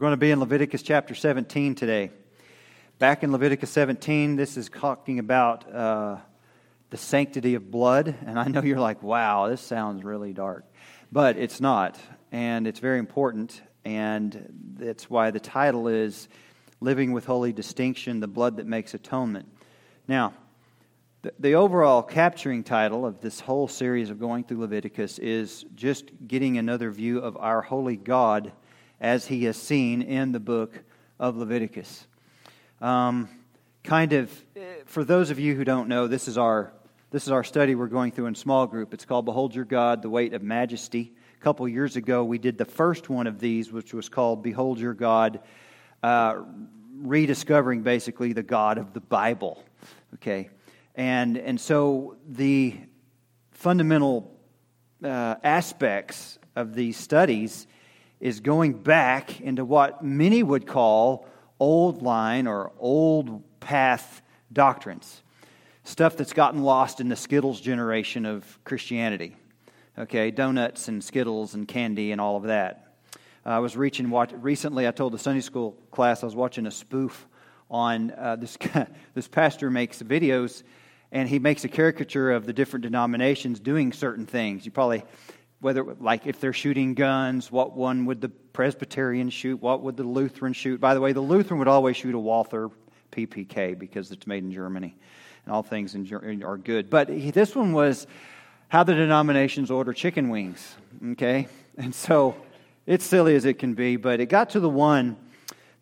We're going to be in Leviticus chapter 17 today. Back in Leviticus 17, this is talking about uh, the sanctity of blood. And I know you're like, wow, this sounds really dark. But it's not. And it's very important. And that's why the title is Living with Holy Distinction The Blood That Makes Atonement. Now, the, the overall capturing title of this whole series of going through Leviticus is just getting another view of our holy God as he is seen in the book of Leviticus. Um, kind of, for those of you who don't know, this is our this is our study we're going through in small group. It's called Behold Your God, the Weight of Majesty. A couple years ago, we did the first one of these, which was called Behold Your God, uh, rediscovering basically the God of the Bible. Okay, and and so the fundamental uh, aspects of these studies is going back into what many would call old line or old path doctrines. Stuff that's gotten lost in the Skittles generation of Christianity. Okay, donuts and Skittles and candy and all of that. I was reaching watch, recently. I told the Sunday school class I was watching a spoof on uh, this. this pastor makes videos, and he makes a caricature of the different denominations doing certain things. You probably whether like if they're shooting guns, what one would the Presbyterian shoot? What would the Lutheran shoot? By the way, the Lutheran would always shoot a Walther PPK because it's made in Germany, and all things in, are good. But this one was how the denominations order chicken wings. Okay, and so it's silly as it can be, but it got to the one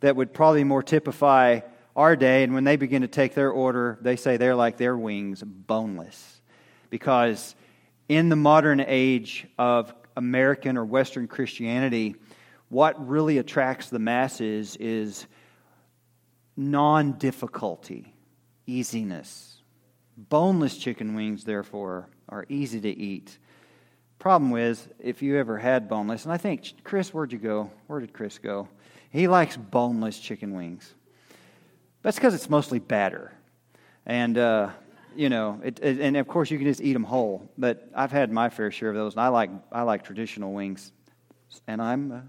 that would probably more typify our day. And when they begin to take their order, they say they're like their wings boneless because in the modern age of American or Western Christianity, what really attracts the masses is non difficulty, easiness. Boneless chicken wings, therefore, are easy to eat. Problem is, if you ever had boneless, and I think, Chris, where'd you go? Where did Chris go? He likes boneless chicken wings. That's because it's mostly batter. And, uh, you know, it, it, and of course you can just eat them whole. But I've had my fair share of those, and I like I like traditional wings, and I'm a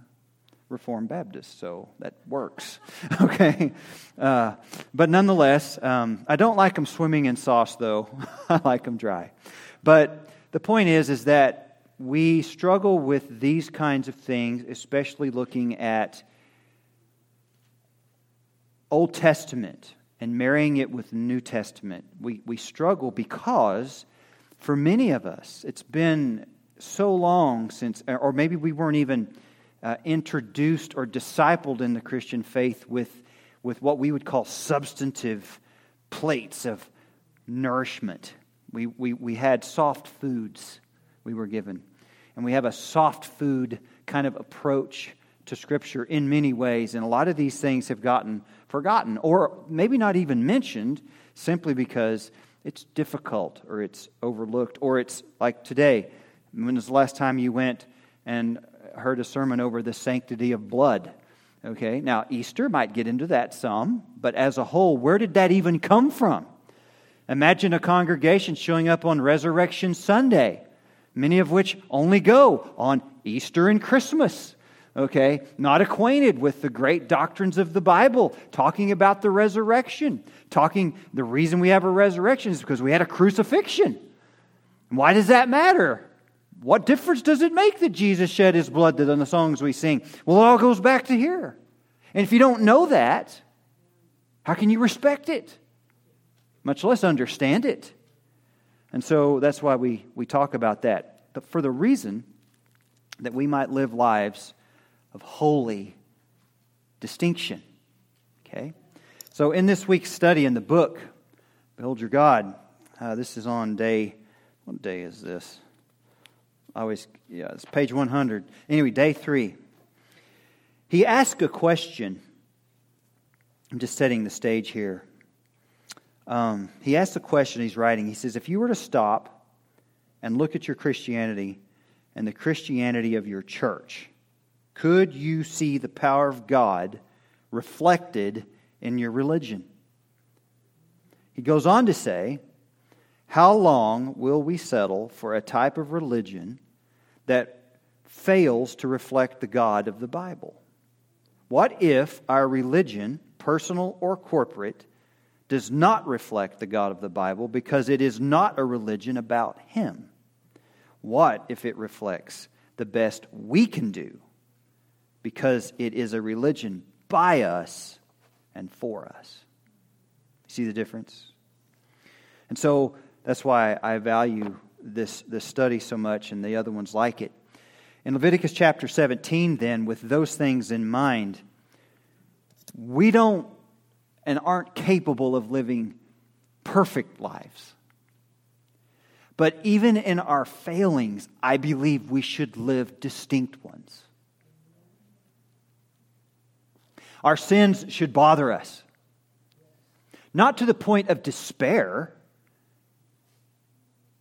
Reformed Baptist, so that works. okay, uh, but nonetheless, um, I don't like them swimming in sauce, though. I like them dry. But the point is, is that we struggle with these kinds of things, especially looking at Old Testament and marrying it with the New Testament. We, we struggle because for many of us, it's been so long since, or maybe we weren't even uh, introduced or discipled in the Christian faith with, with what we would call substantive plates of nourishment. We, we, we had soft foods we were given. And we have a soft food kind of approach to Scripture in many ways. And a lot of these things have gotten forgotten or maybe not even mentioned simply because it's difficult or it's overlooked or it's like today. When was the last time you went and heard a sermon over the sanctity of blood? Okay, now Easter might get into that some, but as a whole, where did that even come from? Imagine a congregation showing up on Resurrection Sunday, many of which only go on Easter and Christmas okay, not acquainted with the great doctrines of the Bible, talking about the resurrection, talking the reason we have a resurrection is because we had a crucifixion. Why does that matter? What difference does it make that Jesus shed his blood that on the songs we sing? Well, it all goes back to here. And if you don't know that, how can you respect it? Much less understand it. And so that's why we, we talk about that. But for the reason that we might live lives of holy distinction. Okay? So, in this week's study in the book, Behold Your God, uh, this is on day, what day is this? I always, yeah, it's page 100. Anyway, day three. He asked a question. I'm just setting the stage here. Um, he asked a question he's writing. He says, If you were to stop and look at your Christianity and the Christianity of your church, could you see the power of God reflected in your religion? He goes on to say, How long will we settle for a type of religion that fails to reflect the God of the Bible? What if our religion, personal or corporate, does not reflect the God of the Bible because it is not a religion about Him? What if it reflects the best we can do because it is a religion by us and for us? See the difference? And so that's why I value this, this study so much and the other ones like it. In Leviticus chapter 17, then, with those things in mind, we don't and aren't capable of living perfect lives. But even in our failings, I believe we should live distinct ones. Our sins should bother us. Not to the point of despair,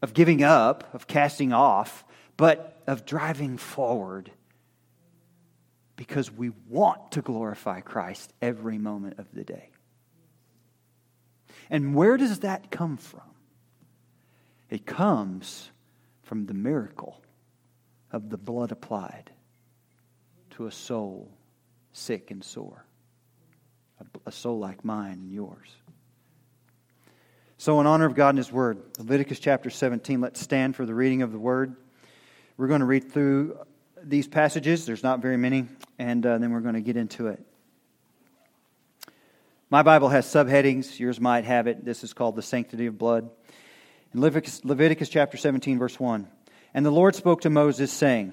of giving up, of casting off, but of driving forward because we want to glorify Christ every moment of the day. And where does that come from? It comes from the miracle of the blood applied to a soul sick and sore, a soul like mine and yours. So, in honor of God and His Word, Leviticus chapter 17, let's stand for the reading of the Word. We're going to read through these passages. There's not very many, and uh, then we're going to get into it. My Bible has subheadings. Yours might have it. This is called the sanctity of blood. In Leviticus, Leviticus chapter 17, verse 1. And the Lord spoke to Moses, saying,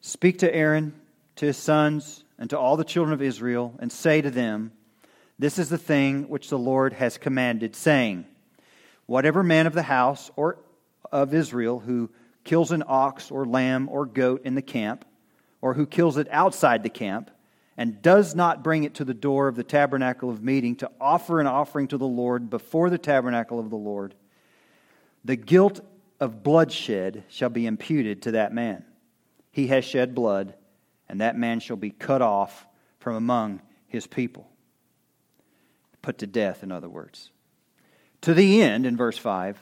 Speak to Aaron, to his sons, and to all the children of Israel, and say to them, This is the thing which the Lord has commanded, saying, Whatever man of the house or of Israel who kills an ox or lamb or goat in the camp, or who kills it outside the camp, and does not bring it to the door of the tabernacle of meeting to offer an offering to the Lord before the tabernacle of the Lord, the guilt of bloodshed shall be imputed to that man. He has shed blood, and that man shall be cut off from among his people. Put to death, in other words to the end, in verse 5,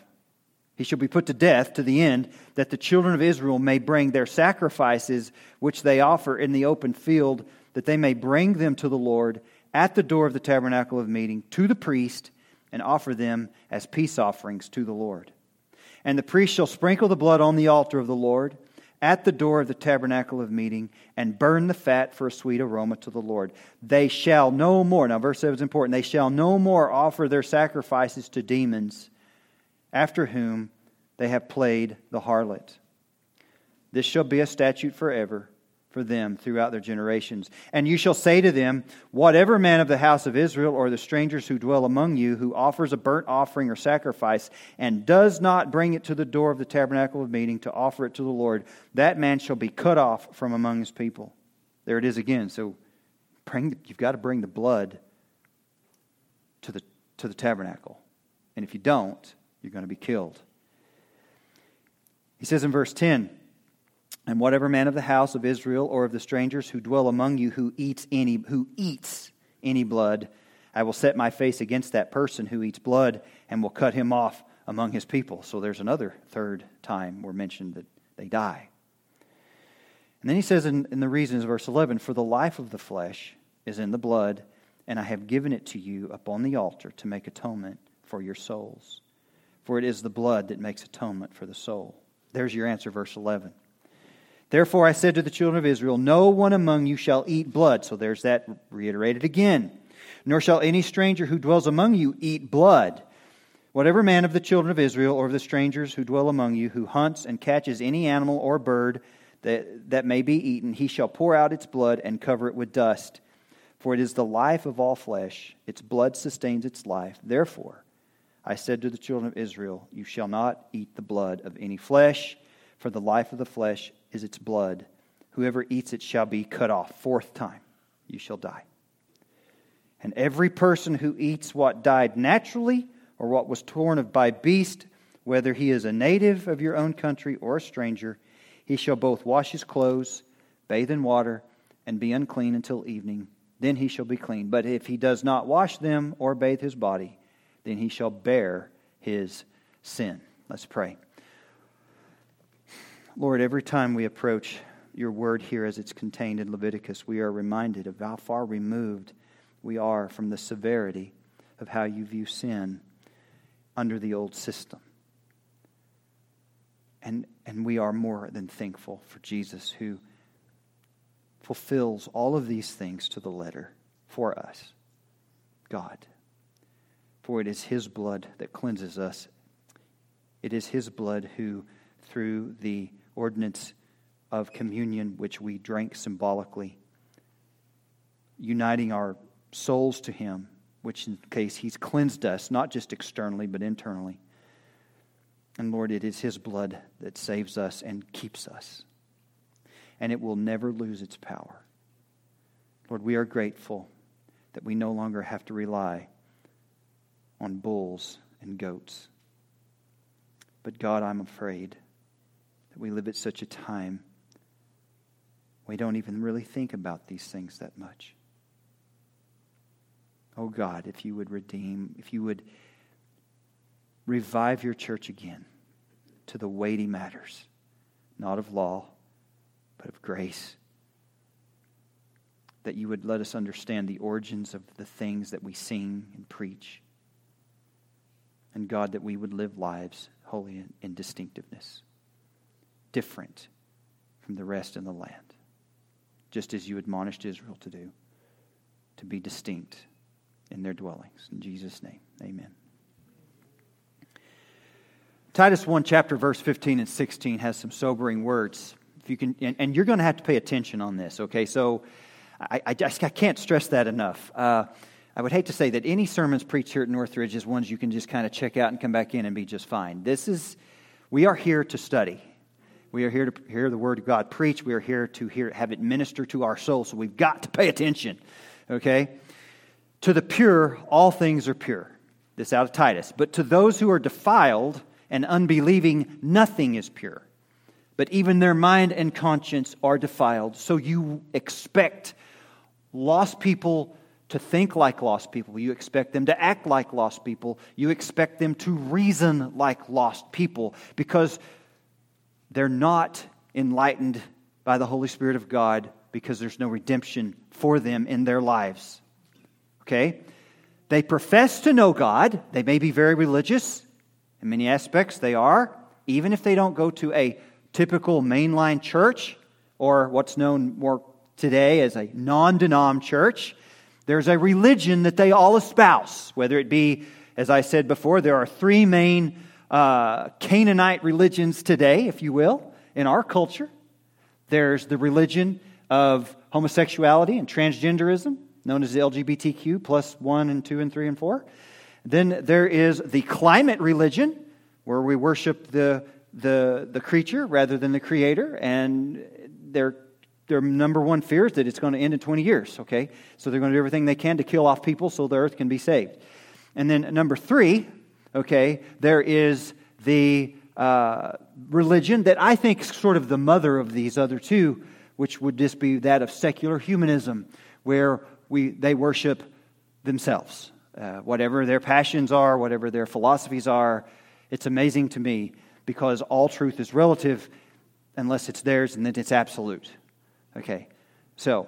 he shall be put to death to the end that the children of Israel may bring their sacrifices which they offer in the open field, that they may bring them to the Lord at the door of the tabernacle of meeting to the priest and offer them as peace offerings to the Lord. And the priest shall sprinkle the blood on the altar of the Lord at the door of the tabernacle of meeting and burn the fat for a sweet aroma to the Lord. They shall no more, now verse 7 is important, they shall no more offer their sacrifices to demons after whom they have played the harlot. This shall be a statute forever for them throughout their generations. And you shall say to them, Whatever man of the house of Israel or the strangers who dwell among you who offers a burnt offering or sacrifice and does not bring it to the door of the tabernacle of meeting to offer it to the Lord, that man shall be cut off from among his people. There it is again. So bring, you've got to bring the blood to the, to the tabernacle. And if you don't, you're going to be killed. He says in verse 10, and whatever man of the house of Israel or of the strangers who dwell among you who eats any who eats any blood, I will set my face against that person who eats blood and will cut him off among his people. So there's another third time we're mentioned that they die. And then he says in, in the reasons, verse 11, For the life of the flesh is in the blood, and I have given it to you upon the altar to make atonement for your souls. For it is the blood that makes atonement for the soul. There's your answer, verse 11. Therefore I said to the children of Israel, No one among you shall eat blood. So there's that reiterated again. Nor shall any stranger who dwells among you eat blood. Whatever man of the children of Israel or of the strangers who dwell among you who hunts and catches any animal or bird that, that may be eaten, he shall pour out its blood and cover it with dust. For it is the life of all flesh, its blood sustains its life. Therefore, I said to the children of Israel, You shall not eat the blood of any flesh, for the life of the flesh is its blood. Whoever eats it shall be cut off. Fourth time, you shall die. And every person who eats what died naturally or what was torn of by beast, whether he is a native of your own country or a stranger, he shall both wash his clothes, bathe in water, and be unclean until evening. Then he shall be clean. But if he does not wash them or bathe his body, then he shall bear his sin. Let's pray. Lord, every time we approach your word here as it's contained in Leviticus, we are reminded of how far removed we are from the severity of how you view sin under the old system. And, and we are more than thankful for Jesus who fulfills all of these things to the letter for us, God. For it is His blood that cleanses us. It is His blood who, through the ordinance of communion, which we drank symbolically, uniting our souls to Him, which in case He's cleansed us, not just externally, but internally. And Lord, it is His blood that saves us and keeps us. And it will never lose its power. Lord, we are grateful that we no longer have to rely on bulls and goats. But God, I'm afraid that we live at such a time we don't even really think about these things that much. Oh God, if you would redeem, if you would revive your church again to the weighty matters, not of law, but of grace. That you would let us understand the origins of the things that we sing and preach. And God, that we would live lives holy in distinctiveness, different from the rest in the land, just as you admonished Israel to do, to be distinct in their dwellings. In Jesus' name, amen. Titus 1, chapter verse 15 and 16 has some sobering words. If you can, and, and you're going to have to pay attention on this, okay? So I, I, just, I can't stress that enough. Uh, I would hate to say that any sermons preached here at Northridge is ones you can just kind of check out and come back in and be just fine. This is, we are here to study. We are here to hear the Word of God preach. We are here to hear, have it minister to our souls. So we've got to pay attention, okay? To the pure, all things are pure. This out of Titus. But to those who are defiled, and unbelieving, nothing is pure. But even their mind and conscience are defiled. So you expect lost people to think like lost people. You expect them to act like lost people. You expect them to reason like lost people because they're not enlightened by the Holy Spirit of God because there's no redemption for them in their lives. Okay? They profess to know God. They may be very religious. In many aspects, they are, even if they don't go to a typical mainline church or what's known more today as a non denom church. There's a religion that they all espouse, whether it be, as I said before, there are three main uh, Canaanite religions today, if you will, in our culture. There's the religion of homosexuality and transgenderism, known as the LGBTQ, plus one and two and three and four. Then there is the climate religion, where we worship the, the, the creature rather than the creator, and their, their number one fear is that it's going to end in 20 years, okay? So they're going to do everything they can to kill off people so the earth can be saved. And then number three, okay, there is the uh, religion that I think is sort of the mother of these other two, which would just be that of secular humanism, where we, they worship themselves. Uh, whatever their passions are, whatever their philosophies are. It's amazing to me because all truth is relative unless it's theirs and then it's absolute. Okay, so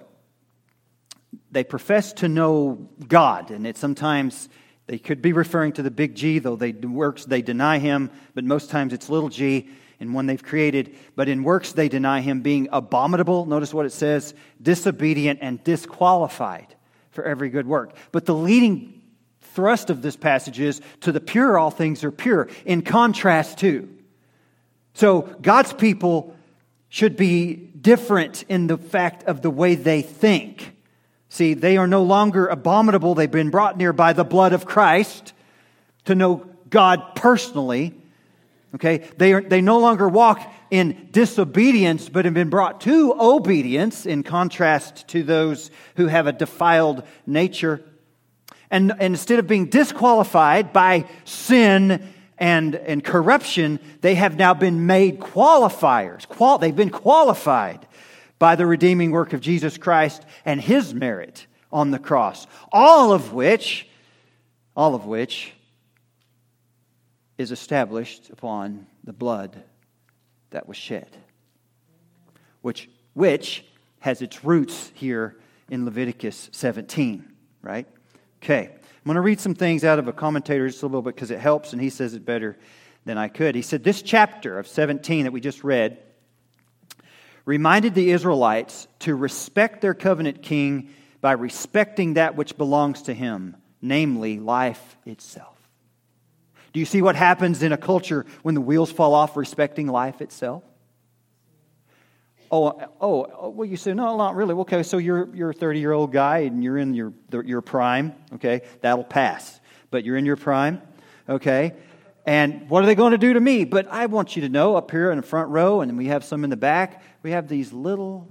they profess to know God, and it sometimes they could be referring to the big G, though they works they deny him, but most times it's little g in one they've created. But in works they deny him being abominable. Notice what it says disobedient and disqualified for every good work. But the leading thrust of this passage is to the pure, all things are pure, in contrast to. So God's people should be different in the fact of the way they think. See, they are no longer abominable. They've been brought near by the blood of Christ to know God personally. Okay? They, are, they no longer walk in disobedience, but have been brought to obedience in contrast to those who have a defiled nature. And, and instead of being disqualified by sin and, and corruption, they have now been made qualifiers. Qual, they've been qualified by the redeeming work of Jesus Christ and his merit on the cross. All of which, all of which is established upon the blood that was shed. Which which has its roots here in Leviticus 17, right? Okay. I'm going to read some things out of a commentator just a little bit because it helps, and he says it better than I could. He said, This chapter of 17 that we just read reminded the Israelites to respect their covenant king by respecting that which belongs to him, namely life itself. Do you see what happens in a culture when the wheels fall off respecting life itself? Oh, oh, oh, well, you say, no, not really. Okay, so you're, you're a 30 year old guy and you're in your, your prime. Okay, that'll pass. But you're in your prime. Okay, and what are they going to do to me? But I want you to know up here in the front row, and we have some in the back, we have these little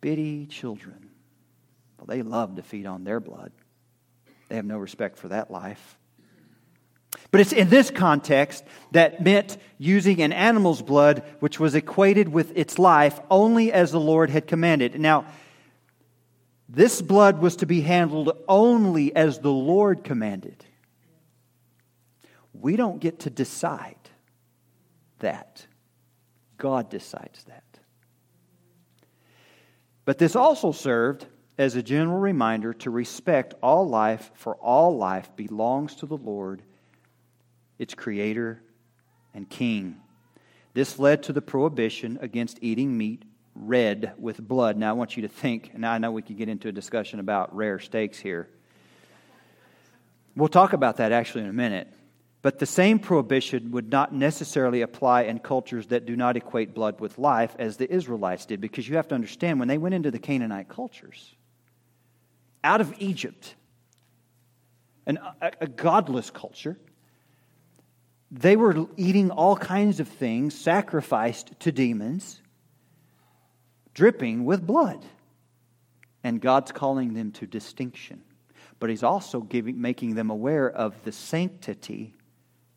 bitty children. Well, they love to feed on their blood, they have no respect for that life. But it's in this context that meant using an animal's blood, which was equated with its life, only as the Lord had commanded. Now, this blood was to be handled only as the Lord commanded. We don't get to decide that. God decides that. But this also served as a general reminder to respect all life, for all life belongs to the Lord its creator and king. This led to the prohibition against eating meat red with blood. Now, I want you to think, now I know we could get into a discussion about rare steaks here. We'll talk about that actually in a minute. But the same prohibition would not necessarily apply in cultures that do not equate blood with life as the Israelites did, because you have to understand when they went into the Canaanite cultures, out of Egypt, an, a, a godless culture, they were eating all kinds of things sacrificed to demons, dripping with blood. And God's calling them to distinction. But He's also giving, making them aware of the sanctity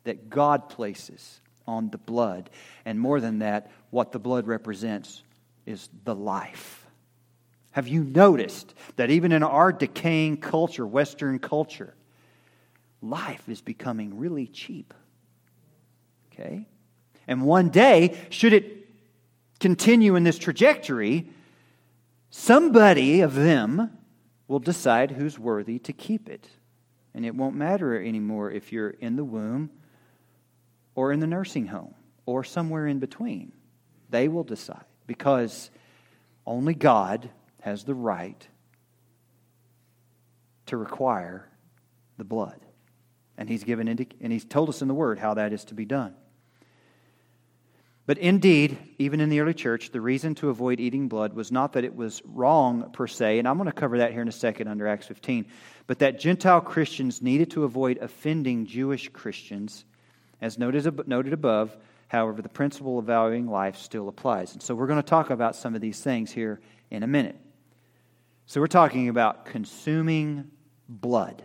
that God places on the blood. And more than that, what the blood represents is the life. Have you noticed that even in our decaying culture, Western culture, life is becoming really cheap? Okay? And one day, should it continue in this trajectory, somebody of them will decide who's worthy to keep it. And it won't matter anymore if you're in the womb or in the nursing home or somewhere in between. They will decide because only God has the right to require the blood. And he's given and he's told us in the word how that is to be done. But indeed, even in the early church, the reason to avoid eating blood was not that it was wrong per se, and I'm going to cover that here in a second under Acts 15, but that Gentile Christians needed to avoid offending Jewish Christians. As noted, noted above, however, the principle of valuing life still applies. And so we're going to talk about some of these things here in a minute. So we're talking about consuming blood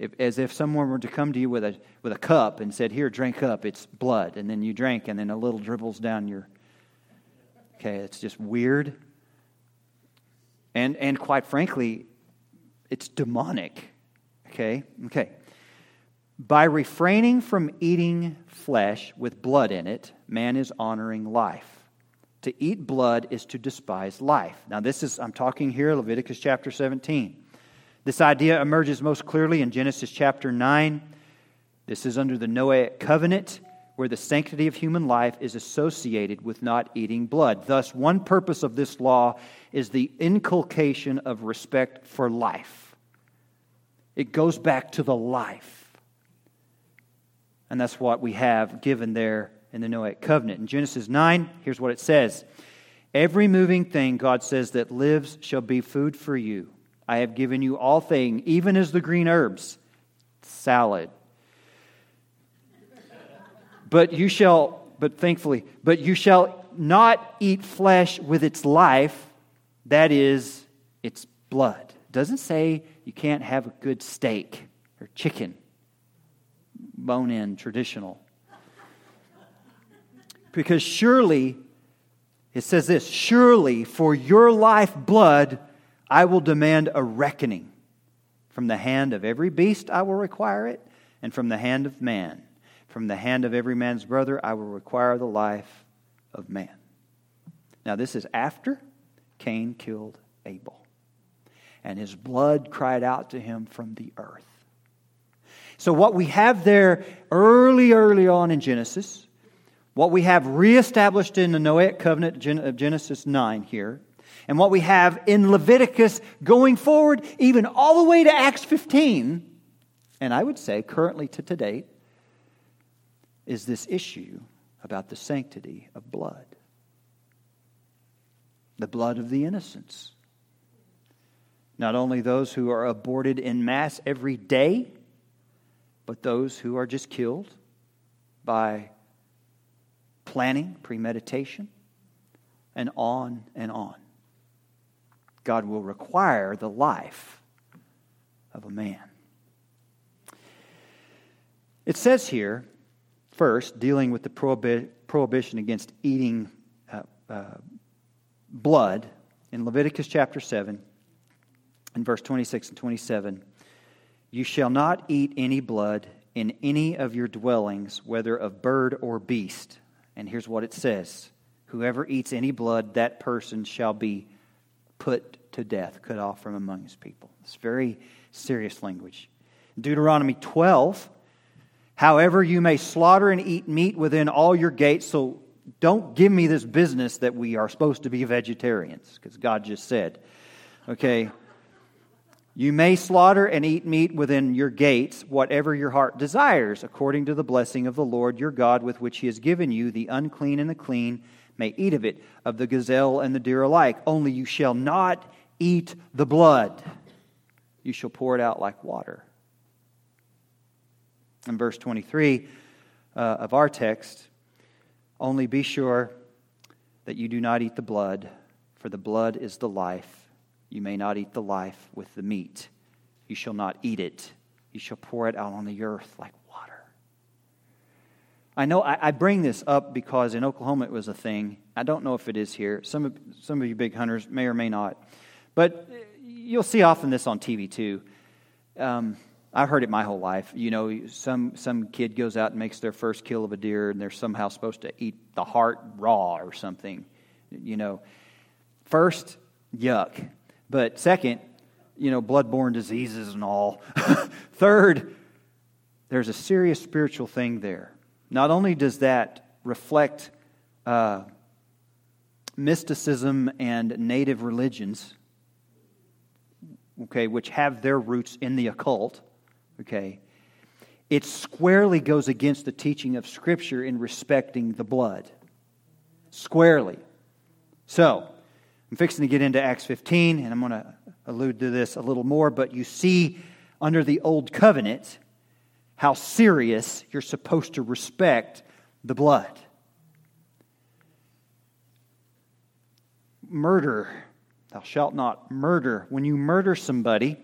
if, as if someone were to come to you with a, with a cup and said, Here, drink up, it's blood. And then you drink, and then a little dribbles down your. Okay, it's just weird. And, and quite frankly, it's demonic. Okay? Okay. By refraining from eating flesh with blood in it, man is honoring life. To eat blood is to despise life. Now, this is, I'm talking here, Leviticus chapter 17. This idea emerges most clearly in Genesis chapter 9. This is under the Noahic covenant, where the sanctity of human life is associated with not eating blood. Thus, one purpose of this law is the inculcation of respect for life. It goes back to the life. And that's what we have given there in the Noahic covenant. In Genesis 9, here's what it says Every moving thing, God says, that lives shall be food for you. I have given you all things, even as the green herbs, salad. But you shall, but thankfully, but you shall not eat flesh with its life, that is, its blood. Doesn't say you can't have a good steak or chicken, bone in, traditional. Because surely, it says this surely for your life blood I will demand a reckoning. From the hand of every beast I will require it, and from the hand of man. From the hand of every man's brother I will require the life of man. Now, this is after Cain killed Abel, and his blood cried out to him from the earth. So, what we have there early, early on in Genesis, what we have reestablished in the Noahic covenant of uh, Genesis 9 here, and what we have in Leviticus going forward, even all the way to Acts 15, and I would say currently to today, is this issue about the sanctity of blood. The blood of the innocents. Not only those who are aborted in mass every day, but those who are just killed by planning, premeditation, and on and on. God will require the life of a man. It says here, first, dealing with the prohibi- prohibition against eating uh, uh, blood in Leviticus chapter 7, in verse 26 and 27 you shall not eat any blood in any of your dwellings, whether of bird or beast. And here's what it says Whoever eats any blood, that person shall be put to death, cut off from among his people. It's very serious language. Deuteronomy 12 However, you may slaughter and eat meat within all your gates. So don't give me this business that we are supposed to be vegetarians, because God just said. Okay? You may slaughter and eat meat within your gates, whatever your heart desires, according to the blessing of the Lord your God, with which he has given you. The unclean and the clean may eat of it, of the gazelle and the deer alike. Only you shall not eat the blood. You shall pour it out like water. In verse 23 uh, of our text, only be sure that you do not eat the blood, for the blood is the life you may not eat the life with the meat. You shall not eat it. You shall pour it out on the earth like water. I know I, I bring this up because in Oklahoma it was a thing. I don't know if it is here. Some of, some of you big hunters may or may not. But you'll see often this on TV too. Um, I've heard it my whole life. You know, some, some kid goes out and makes their first kill of a deer, and they're somehow supposed to eat the heart raw or something. You know, first, yuck. But second, you know, bloodborne diseases and all. Third, there's a serious spiritual thing there. Not only does that reflect uh, mysticism and native religions, okay, which have their roots in the occult, okay, it squarely goes against the teaching of Scripture in respecting the blood. Squarely. So, I'm fixing to get into Acts 15, and I'm going to allude to this a little more, but you see under the Old Covenant how serious you're supposed to respect the blood. Murder. Thou shalt not murder. When you murder somebody,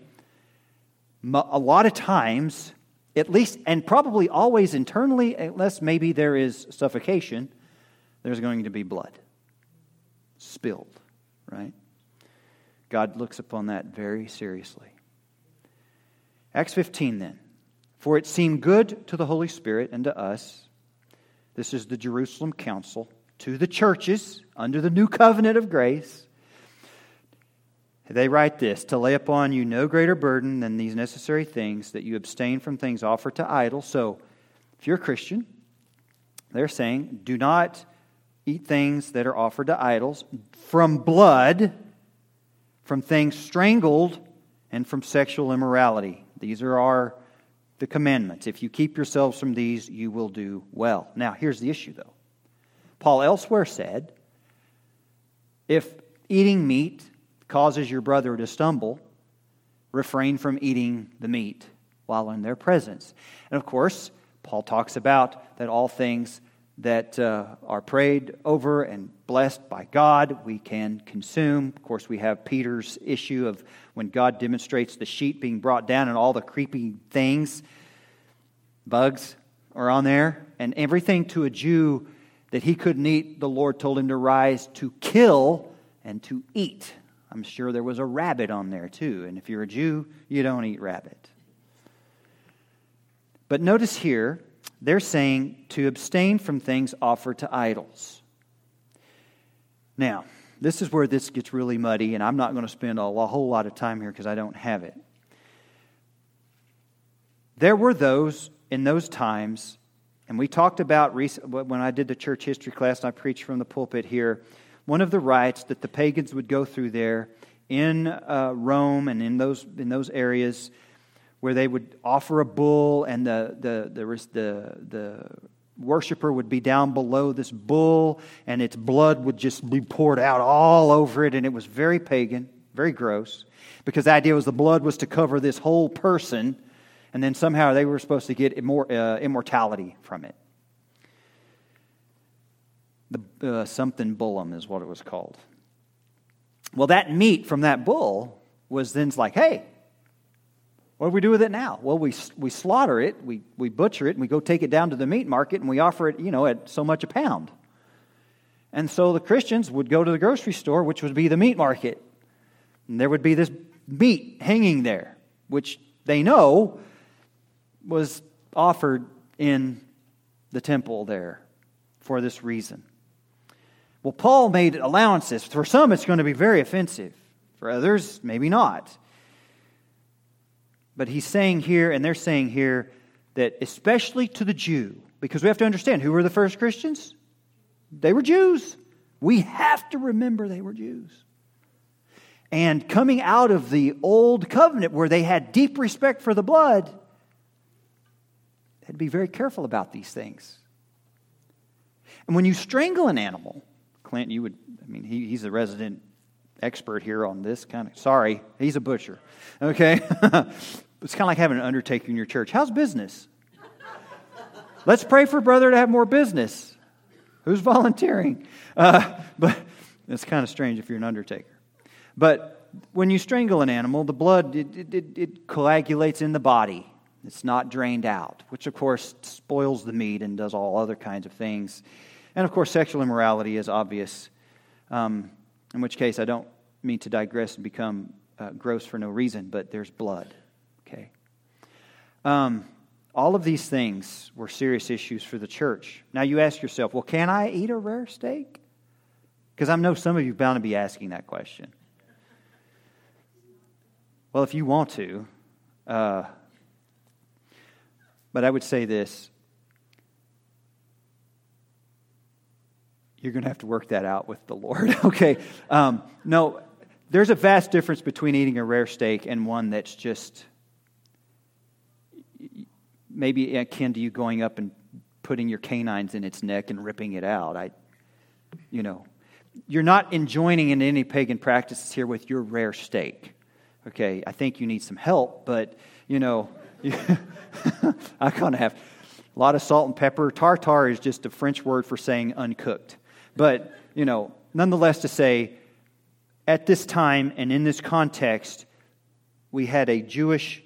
a lot of times, at least, and probably always internally, unless maybe there is suffocation, there's going to be blood spilled right? God looks upon that very seriously. Acts 15 then. For it seemed good to the Holy Spirit and to us, this is the Jerusalem Council, to the churches under the new covenant of grace. They write this to lay upon you no greater burden than these necessary things, that you abstain from things offered to idols. So, if you're a Christian, they're saying, do not eat things that are offered to idols, from blood, from things strangled, and from sexual immorality. These are our the commandments. If you keep yourselves from these, you will do well. Now, here's the issue though. Paul elsewhere said, if eating meat causes your brother to stumble, refrain from eating the meat while in their presence. And of course, Paul talks about that all things that uh, are prayed over and blessed by God, we can consume. Of course, we have Peter's issue of when God demonstrates the sheet being brought down and all the creepy things, bugs are on there, and everything to a Jew that he couldn't eat, the Lord told him to rise to kill and to eat. I'm sure there was a rabbit on there too, and if you're a Jew, you don't eat rabbit. But notice here, they're saying to abstain from things offered to idols. Now, this is where this gets really muddy, and I'm not going to spend a whole lot of time here because I don't have it. There were those in those times, and we talked about when I did the church history class and I preached from the pulpit here, one of the rites that the pagans would go through there in uh, Rome and in those, in those areas where they would offer a bull and the, the, the, the, the worshiper would be down below this bull and its blood would just be poured out all over it. And it was very pagan very gross because the idea was the blood was to cover this whole person. And then somehow they were supposed to get uh, immortality from it. The uh, something bullum is what it was called. Well that meat from that bull was then like hey what do we do with it now? Well, we, we slaughter it, we, we butcher it, and we go take it down to the meat market and we offer it, you know, at so much a pound. And so the Christians would go to the grocery store, which would be the meat market. And there would be this meat hanging there, which they know was offered in the temple there for this reason. Well, Paul made allowances. For some, it's going to be very offensive. For others, maybe not. But he's saying here, and they're saying here, that especially to the Jew, because we have to understand who were the first Christians? They were Jews. We have to remember they were Jews. And coming out of the old covenant where they had deep respect for the blood, they had to be very careful about these things. And when you strangle an animal, Clint, you would, I mean, he, he's a resident expert here on this kind of, sorry, he's a butcher, okay? It's kind of like having an undertaker in your church. How's business? Let's pray for brother to have more business. Who's volunteering? Uh, but it's kind of strange if you're an undertaker. But when you strangle an animal, the blood it, it, it coagulates in the body. It's not drained out, which of course spoils the meat and does all other kinds of things. And of course, sexual immorality is obvious. Um, in which case, I don't mean to digress and become uh, gross for no reason, but there's blood. Um, all of these things were serious issues for the church. Now you ask yourself, well, can I eat a rare steak? Because I know some of you are bound to be asking that question. Well, if you want to, uh, but I would say this you're going to have to work that out with the Lord. okay. Um, no, there's a vast difference between eating a rare steak and one that's just maybe akin to you going up and putting your canines in its neck and ripping it out. I, you know, you're not enjoining in any pagan practices here with your rare steak. Okay, I think you need some help, but you know, I kind of have a lot of salt and pepper. Tartar is just a French word for saying uncooked. But, you know, nonetheless, to say, at this time and in this context, we had a Jewish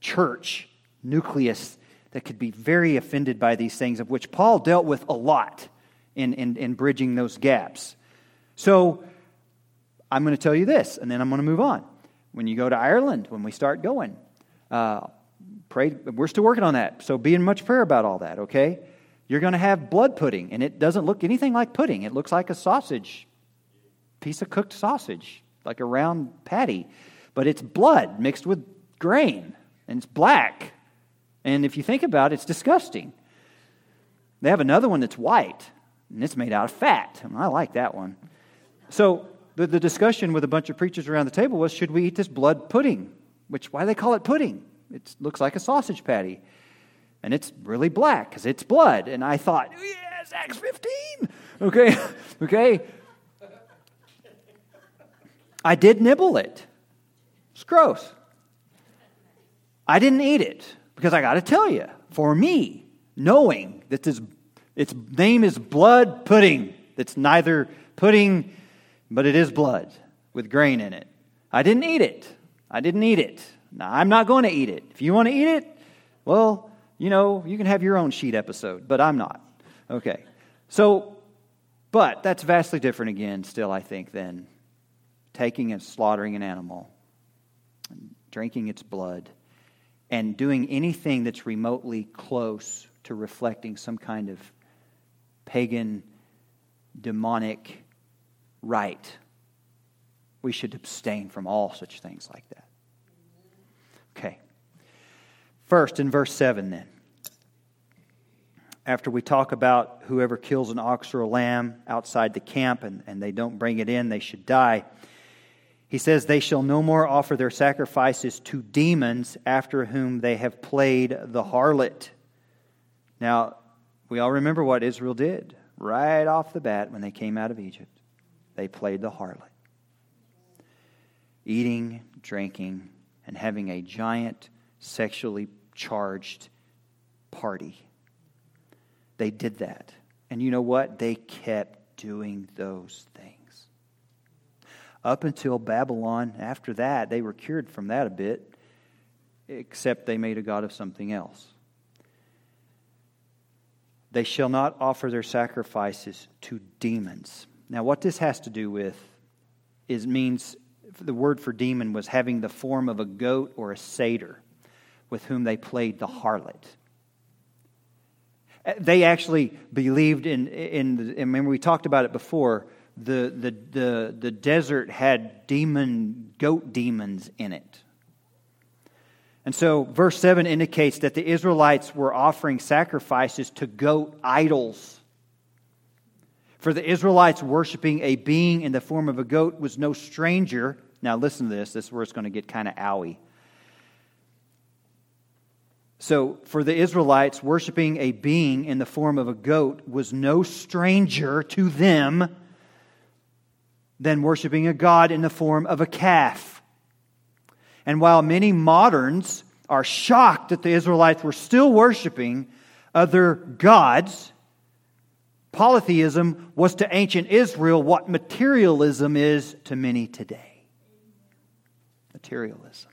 church nucleus that could be very offended by these things, of which Paul dealt with a lot in, in, in bridging those gaps. So I'm going to tell you this, and then I'm going to move on. When you go to Ireland, when we start going, uh, pray. We're still working on that, so be in much prayer about all that. Okay, you're going to have blood pudding, and it doesn't look anything like pudding. It looks like a sausage, piece of cooked sausage, like a round patty, but it's blood mixed with grain, and it's black. And if you think about it, it's disgusting. They have another one that's white, and it's made out of fat. And I like that one. So the, the discussion with a bunch of preachers around the table was should we eat this blood pudding? Which, why do they call it pudding? It looks like a sausage patty. And it's really black because it's blood. And I thought, yes, Acts 15. Okay, okay. I did nibble it. It's gross. I didn't eat it. Because I got to tell you, for me, knowing that this, its name is blood pudding, that's neither pudding, but it is blood with grain in it. I didn't eat it. I didn't eat it. Now, I'm not going to eat it. If you want to eat it, well, you know, you can have your own sheet episode, but I'm not. Okay. So, but that's vastly different again, still, I think, than taking and slaughtering an animal, drinking its blood and doing anything that's remotely close to reflecting some kind of pagan, demonic rite. We should abstain from all such things like that. Okay. First, in verse 7, then, after we talk about whoever kills an ox or a lamb outside the camp and, and they don't bring it in, they should die. He says, They shall no more offer their sacrifices to demons after whom they have played the harlot. Now, we all remember what Israel did right off the bat when they came out of Egypt. They played the harlot. Eating, drinking, and having a giant sexually charged party. They did that. And you know what? They kept doing those things. Up until Babylon, after that, they were cured from that a bit, except they made a God of something else. They shall not offer their sacrifices to demons. Now, what this has to do with is means the word for demon was having the form of a goat or a satyr with whom they played the harlot. They actually believed in, in the, remember we talked about it before, the, the, the, the desert had demon, goat demons in it. And so, verse 7 indicates that the Israelites were offering sacrifices to goat idols. For the Israelites, worshiping a being in the form of a goat was no stranger. Now, listen to this. This is where it's going to get kind of owie. So, for the Israelites, worshiping a being in the form of a goat was no stranger to them than worshiping a God in the form of a calf. And while many moderns are shocked that the Israelites were still worshiping other gods, polytheism was to ancient Israel what materialism is to many today. Materialism.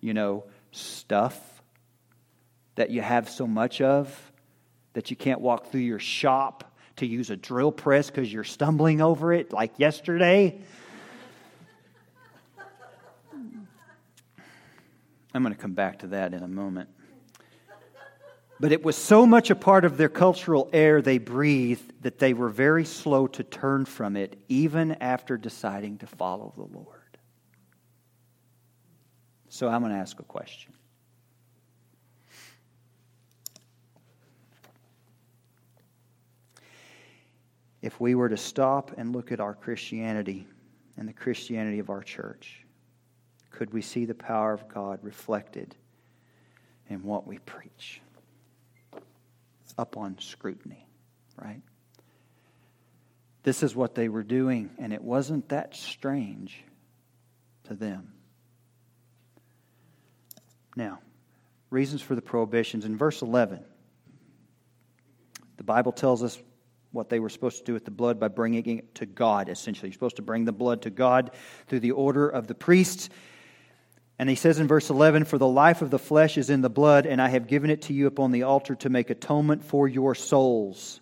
You know, stuff that you have so much of that you can't walk through your shop to use a drill press because you're stumbling over it like yesterday. I'm going to come back to that in a moment. But it was so much a part of their cultural air they breathed that they were very slow to turn from it, even after deciding to follow the Lord. So I'm going to ask a question if we were to stop and look at our Christianity and the Christianity of our church, could we see the power of God reflected in what we preach? Up on scrutiny, right? This is what they were doing, and it wasn't that strange to them. Now, reasons for the prohibitions. In verse 11, the Bible tells us what they were supposed to do with the blood by bringing it to God, essentially. You're supposed to bring the blood to God through the order of the priests. And he says in verse 11, For the life of the flesh is in the blood, and I have given it to you upon the altar to make atonement for your souls.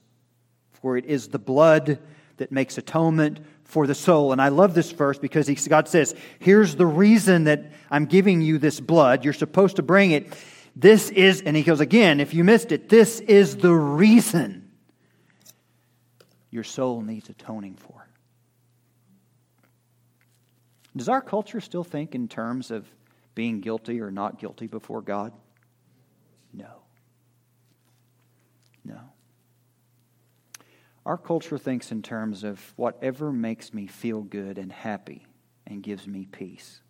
For it is the blood that makes atonement for the soul. And I love this verse because God says, Here's the reason that I'm giving you this blood. You're supposed to bring it. This is, and he goes again, if you missed it, this is the reason your soul needs atoning for. Does our culture still think in terms of being guilty or not guilty before God? No. No. Our culture thinks in terms of whatever makes me feel good and happy and gives me peace.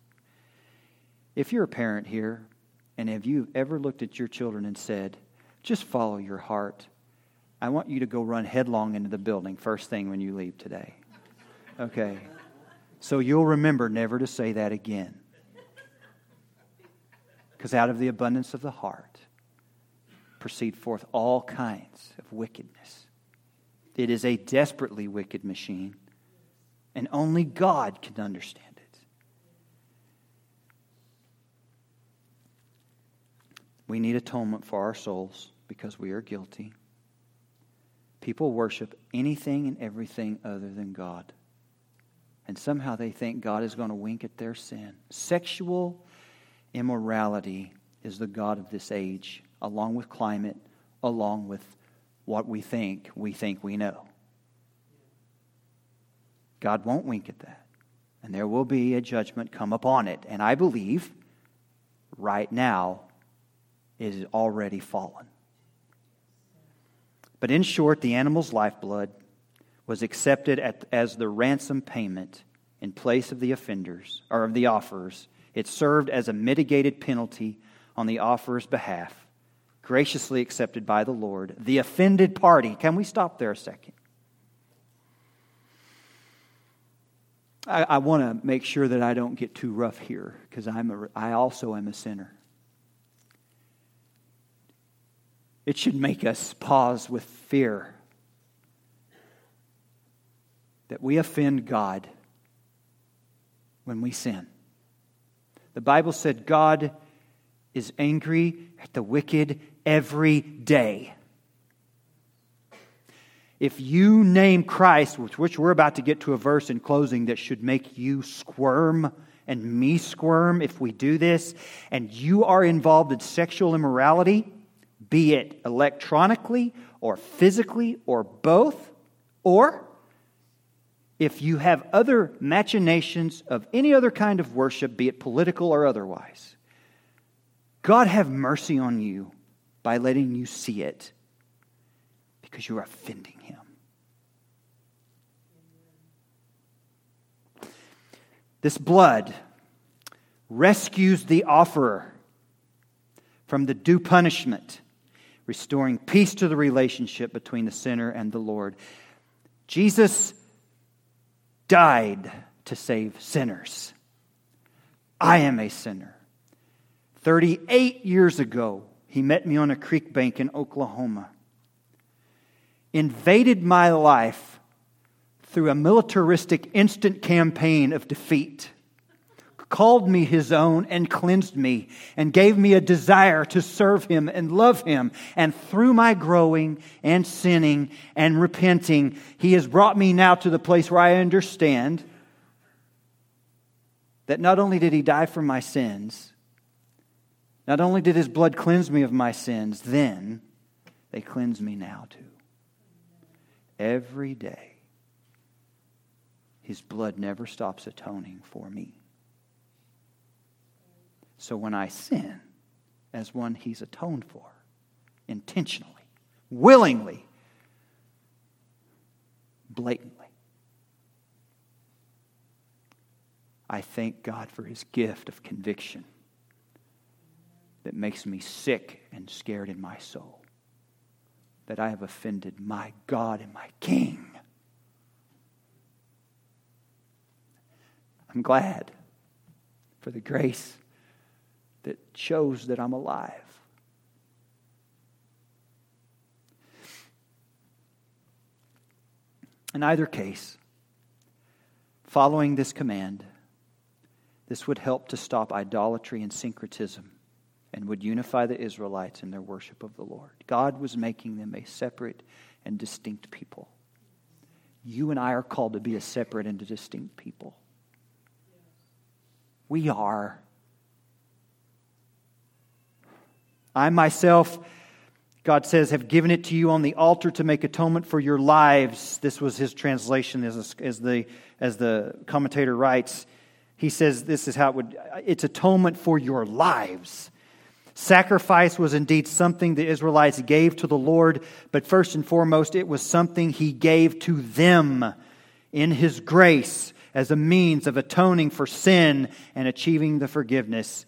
If you're a parent here, and have you ever looked at your children and said, just follow your heart I want you to go run headlong into the building first thing when you leave today. Okay? So you'll remember never to say that again. Because out of the abundance of the heart proceed forth all kinds of wickedness. It is a desperately wicked machine, and only God can understand it. We need atonement for our souls because we are guilty. People worship anything and everything other than God. And somehow they think God is going to wink at their sin. Sexual immorality is the God of this age, along with climate, along with what we think we think we know. God won't wink at that. And there will be a judgment come upon it. And I believe right now it is already fallen. But in short, the animal's lifeblood was accepted at, as the ransom payment in place of the offenders or of the offerers. It served as a mitigated penalty on the offerer's behalf, graciously accepted by the Lord. The offended party. Can we stop there a second? I, I want to make sure that I don't get too rough here because I'm a, I also am a sinner. It should make us pause with fear that we offend God when we sin. The Bible said God is angry at the wicked every day. If you name Christ, with which we're about to get to a verse in closing that should make you squirm and me squirm if we do this, and you are involved in sexual immorality, be it electronically or physically or both, or if you have other machinations of any other kind of worship, be it political or otherwise, God have mercy on you by letting you see it because you're offending him. This blood rescues the offerer from the due punishment, restoring peace to the relationship between the sinner and the Lord. Jesus died to save sinners. I am a sinner. 38 years ago, he met me on a creek bank in Oklahoma invaded my life through a militaristic instant campaign of defeat, called me his own and cleansed me, and gave me a desire to serve him and love him. And through my growing and sinning and repenting, he has brought me now to the place where I understand that not only did he die for my sins, not only did his blood cleanse me of my sins then, they cleanse me now too every day. His blood never stops atoning for me. So when I sin as one he's atoned for, intentionally, willingly, blatantly, I thank God for his gift of conviction that makes me sick and scared in my soul that I have offended my God and my King. I'm glad for the grace that shows that I'm alive. In either case, following this command, this would help to stop idolatry and syncretism and would unify the Israelites in their worship of the Lord. God was making them a separate and distinct people. You and I are called to be a separate and distinct people. We are. I myself, God says, have given it to you on the altar to make atonement for your lives. This was his translation as, the, as the commentator writes. He says this is how it would, it's atonement for your lives. Sacrifice was indeed something the Israelites gave to the Lord, but first and foremost, it was something He gave to them in His grace as a means of atoning for sin and achieving the forgiveness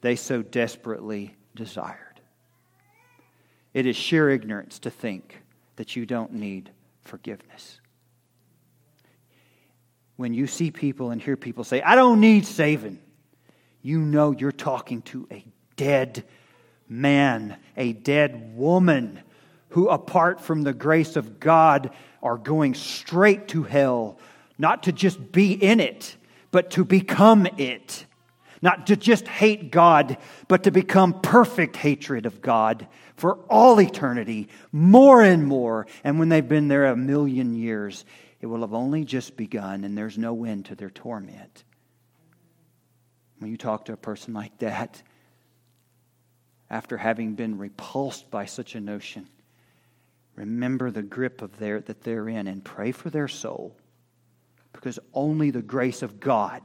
they so desperately desired. It is sheer ignorance to think that you don't need forgiveness. When you see people and hear people say, I don't need saving, you know you're talking to a dead man, a dead woman, who, apart from the grace of God, are going straight to hell, not to just be in it, but to become it. Not to just hate God, but to become perfect hatred of God for all eternity, more and more. And when they've been there a million years, it will have only just begun, and there's no end to their torment. When you talk to a person like that, after having been repulsed by such a notion. Remember the grip of their, that they're in and pray for their soul. because only the grace of God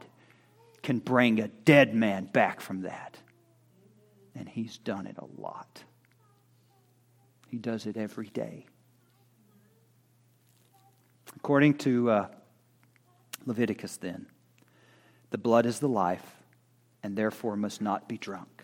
can bring a dead man back from that. And he's done it a lot. He does it every day. According to uh, Leviticus, then, the blood is the life, and therefore must not be drunk.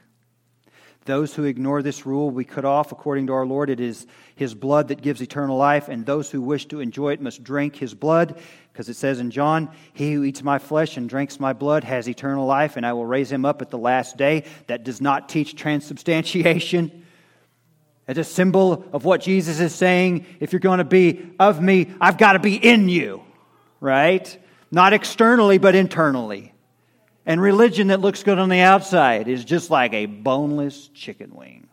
Those who ignore this rule be cut off. According to our Lord, it is His blood that gives eternal life, and those who wish to enjoy it must drink His blood, because it says in John, He who eats my flesh and drinks my blood has eternal life, and I will raise him up at the last day. That does not teach transubstantiation. It's a symbol of what Jesus is saying. If you're going to be of me, I've got to be in you, right? Not externally, but internally. And religion that looks good on the outside is just like a boneless chicken wing.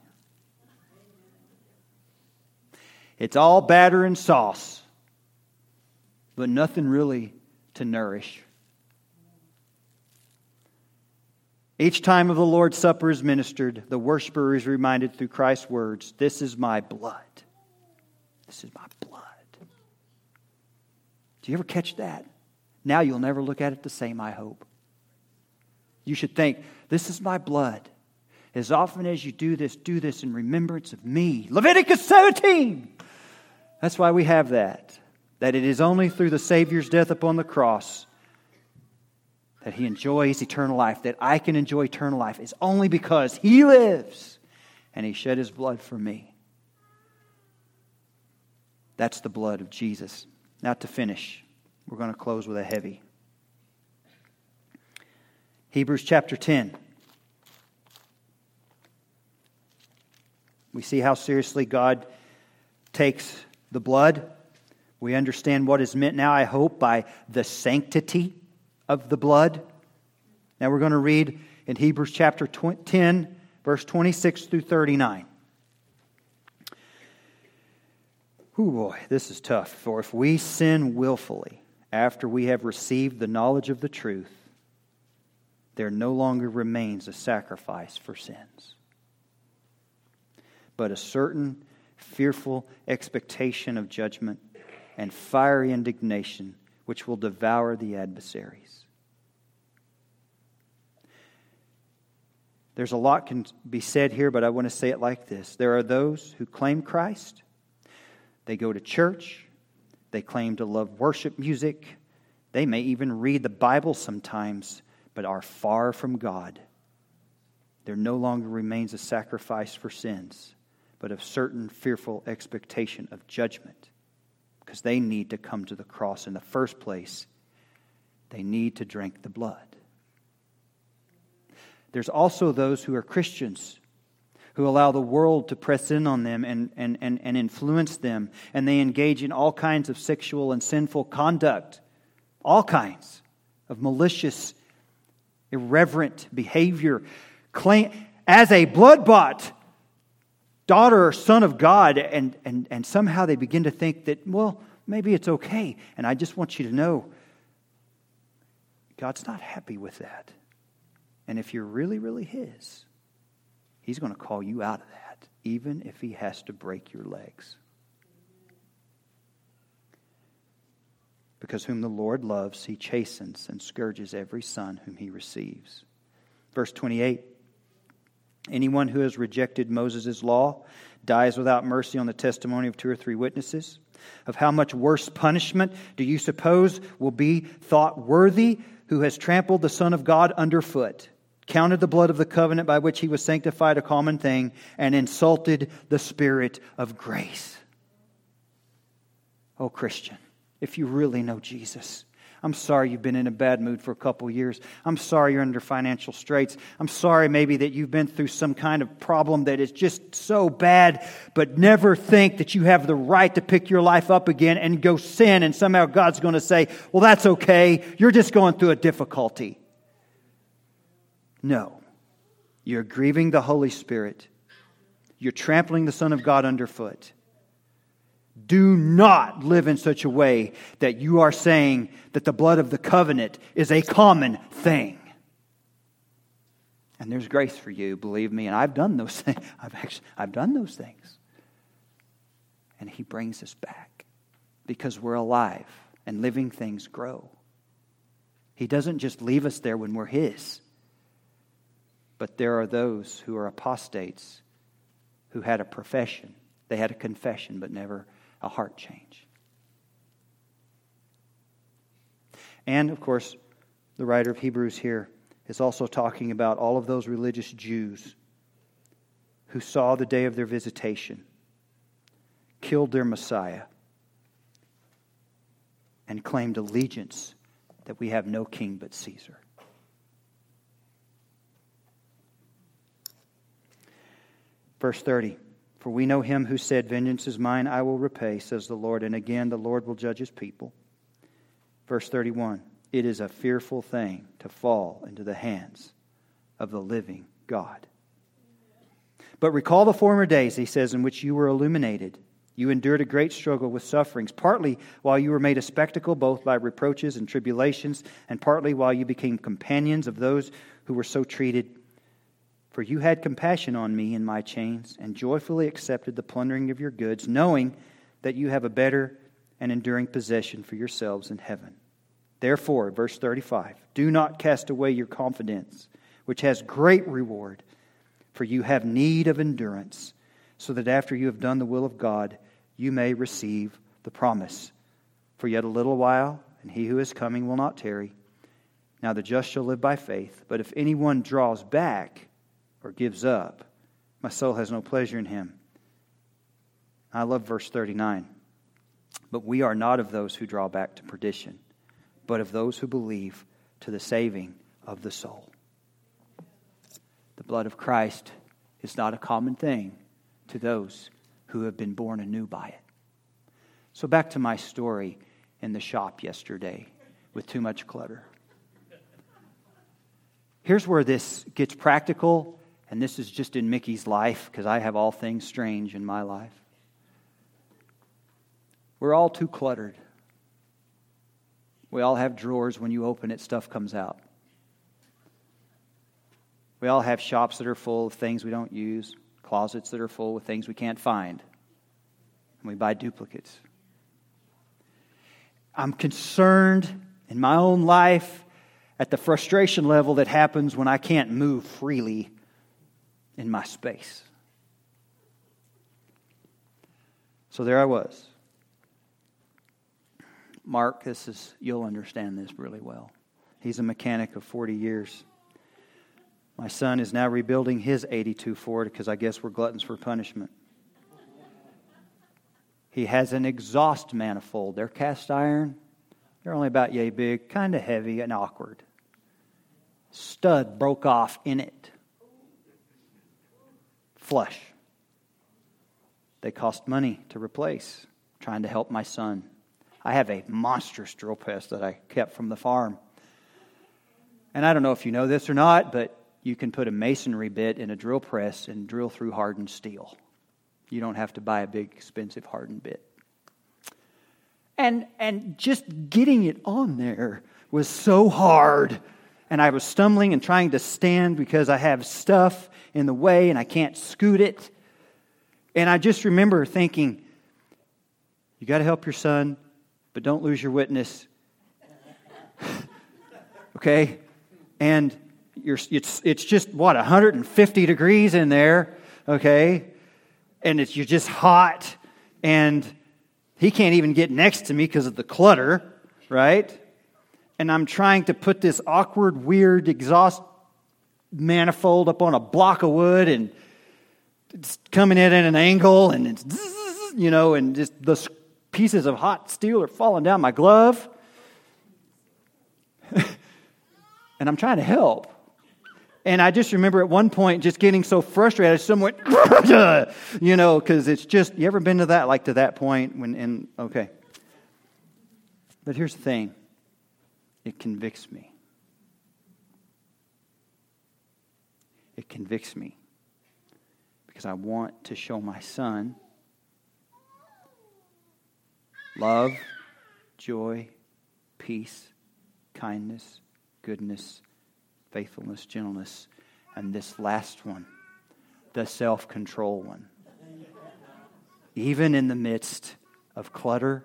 It's all batter and sauce, but nothing really to nourish. Each time of the Lord's Supper is ministered, the worshiper is reminded through Christ's words This is my blood. This is my blood. Do you ever catch that? Now you'll never look at it the same, I hope. You should think, This is my blood. As often as you do this, do this in remembrance of me. Leviticus 17. That's why we have that. That it is only through the Savior's death upon the cross that he enjoys eternal life, that I can enjoy eternal life, is only because he lives and he shed his blood for me. That's the blood of Jesus. Now, to finish, we're going to close with a heavy. Hebrews chapter 10. We see how seriously God takes the blood. We understand what is meant now, I hope, by the sanctity of the blood. Now we're going to read in Hebrews chapter 10, verse 26 through 39. Oh boy, this is tough. For if we sin willfully after we have received the knowledge of the truth, there no longer remains a sacrifice for sins, but a certain fearful expectation of judgment and fiery indignation which will devour the adversaries. There's a lot can be said here, but I want to say it like this. There are those who claim Christ. They go to church. They claim to love worship music. They may even read the Bible sometimes, but are far from God. There no longer remains a sacrifice for sins, but of certain fearful expectation of judgment because they need to come to the cross in the first place. They need to drink the blood. There's also those who are Christians who allow the world to press in on them and, and, and, and influence them, and they engage in all kinds of sexual and sinful conduct, all kinds of malicious irreverent behavior. Claim, as a blood bought daughter or son of God, and, and, and somehow they begin to think that, well, maybe it's okay. And I just want you to know God's not happy with that. And if you're really, really His, He's going to call you out of that, even if He has to break your legs. Because whom the Lord loves, he chastens and scourges every son whom he receives. Verse 28 Anyone who has rejected Moses' law dies without mercy on the testimony of two or three witnesses. Of how much worse punishment do you suppose will be thought worthy who has trampled the Son of God underfoot, counted the blood of the covenant by which he was sanctified a common thing, and insulted the Spirit of grace? Oh, Christian, if you really know Jesus. I'm sorry you've been in a bad mood for a couple years. I'm sorry you're under financial straits. I'm sorry maybe that you've been through some kind of problem that is just so bad, but never think that you have the right to pick your life up again and go sin and somehow God's going to say, well, that's okay. You're just going through a difficulty. No. You're grieving the Holy Spirit. You're trampling the Son of God underfoot. Do not live in such a way that you are saying that the blood of the covenant is a common thing. And there's grace for you, believe me. And I've done those things. I've actually I've done those things. And he brings us back because we're alive and living things grow. He doesn't just leave us there when we're His. But there are those who are apostates who had a profession. They had a confession, but never a heart change. And, of course, the writer of Hebrews here is also talking about all of those religious Jews who saw the day of their visitation, killed their Messiah, and claimed allegiance that we have no king but Caesar. Verse 30 For we know him who said, Vengeance is mine, I will repay, says the Lord. And again, the Lord will judge his people. Verse 31 It is a fearful thing to fall into the hands of the living God. But recall the former days, he says, in which you were illuminated. You endured a great struggle with sufferings, partly while you were made a spectacle both by reproaches and tribulations, and partly while you became companions of those who were so treated. For you had compassion on me in my chains, and joyfully accepted the plundering of your goods, knowing that you have a better and enduring possession for yourselves in heaven. Therefore, verse 35 do not cast away your confidence, which has great reward, for you have need of endurance, so that after you have done the will of God, you may receive the promise. For yet a little while, and he who is coming will not tarry. Now the just shall live by faith, but if anyone draws back or gives up, my soul has no pleasure in him. I love verse 39. But we are not of those who draw back to perdition, but of those who believe to the saving of the soul. The blood of Christ is not a common thing to those who have been born anew by it. So, back to my story in the shop yesterday with too much clutter. Here's where this gets practical, and this is just in Mickey's life because I have all things strange in my life. We're all too cluttered. We all have drawers. When you open it, stuff comes out. We all have shops that are full of things we don't use, closets that are full with things we can't find. And we buy duplicates. I'm concerned in my own life at the frustration level that happens when I can't move freely in my space. So there I was Mark, this is you'll understand this really well. He's a mechanic of 40 years. My son is now rebuilding his 82 Ford because I guess we're gluttons for punishment. He has an exhaust manifold. They're cast iron. They're only about yay big, kind of heavy and awkward. Stud broke off in it. Flush. They cost money to replace. trying to help my son. I have a monstrous drill press that I kept from the farm. And I don't know if you know this or not, but you can put a masonry bit in a drill press and drill through hardened steel. You don't have to buy a big, expensive hardened bit. And, and just getting it on there was so hard. And I was stumbling and trying to stand because I have stuff in the way and I can't scoot it. And I just remember thinking, you got to help your son but don't lose your witness. okay? And it's, it's just, what, 150 degrees in there, okay? And it's, you're just hot, and he can't even get next to me because of the clutter, right? And I'm trying to put this awkward, weird exhaust manifold up on a block of wood, and it's coming in at an angle, and it's, you know, and just the pieces of hot steel are falling down my glove. and I'm trying to help. And I just remember at one point just getting so frustrated, went, you know, because it's just, you ever been to that, like to that point when, and okay. But here's the thing it convicts me. It convicts me because I want to show my son love, joy, peace, kindness, goodness, faithfulness, gentleness, and this last one, the self control one. Even in the midst of clutter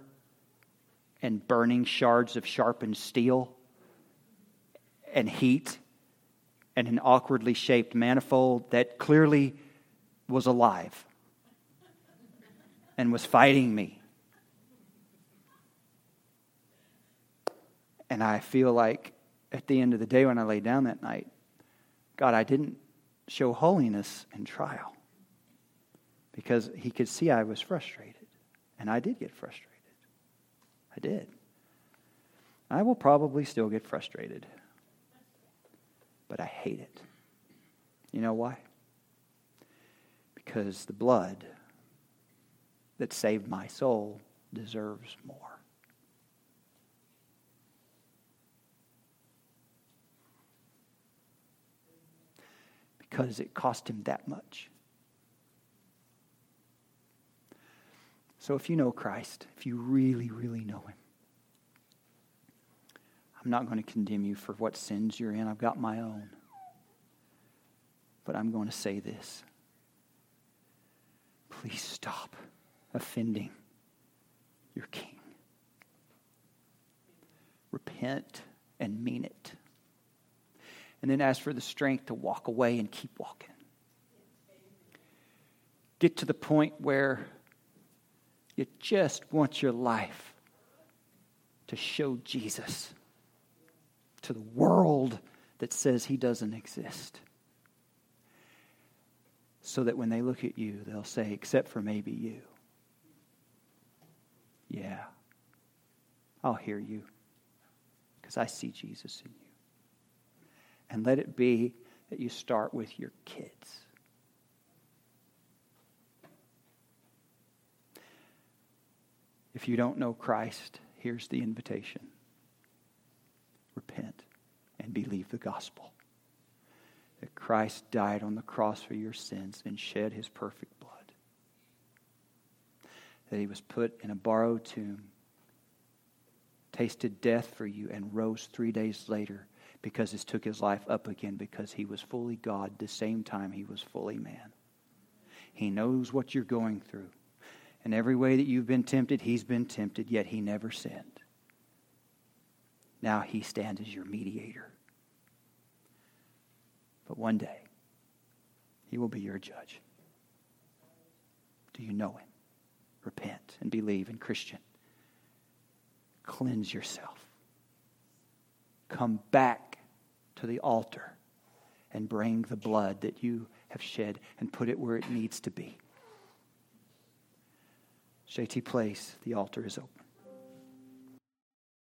and burning shards of sharpened steel, and heat and an awkwardly shaped manifold that clearly was alive and was fighting me. And I feel like at the end of the day when I lay down that night, God, I didn't show holiness in trial because He could see I was frustrated. And I did get frustrated. I did. I will probably still get frustrated, but I hate it. You know why? Because the blood that saved my soul deserves more. Because it cost him that much. So if you know Christ, if you really, really know him, I'm not going to condemn you for what sins you're in. I've got my own. But I'm going to say this. Please stop offending your king. Repent and mean it. And then ask for the strength to walk away and keep walking. Get to the point where you just want your life to show Jesus to the world that says he doesn't exist. So that when they look at you, they'll say, except for maybe you. Yeah, I'll hear you because I see Jesus in you. And let it be that you start with your kids. If you don't know Christ, here's the invitation repent and believe the gospel. That Christ died on the cross for your sins and shed his perfect blood. That he was put in a borrowed tomb, tasted death for you, and rose three days later because he took his life up again because he was fully God the same time he was fully man. He knows what you're going through. And every way that you've been tempted, he's been tempted, yet he never sinned. Now he stands as your mediator. But one day, he will be your judge. Do you know him? Repent and believe in Christian. Cleanse yourself. Come back to the altar and bring the blood that you have shed and put it where it needs to be. JT Place, the altar is open.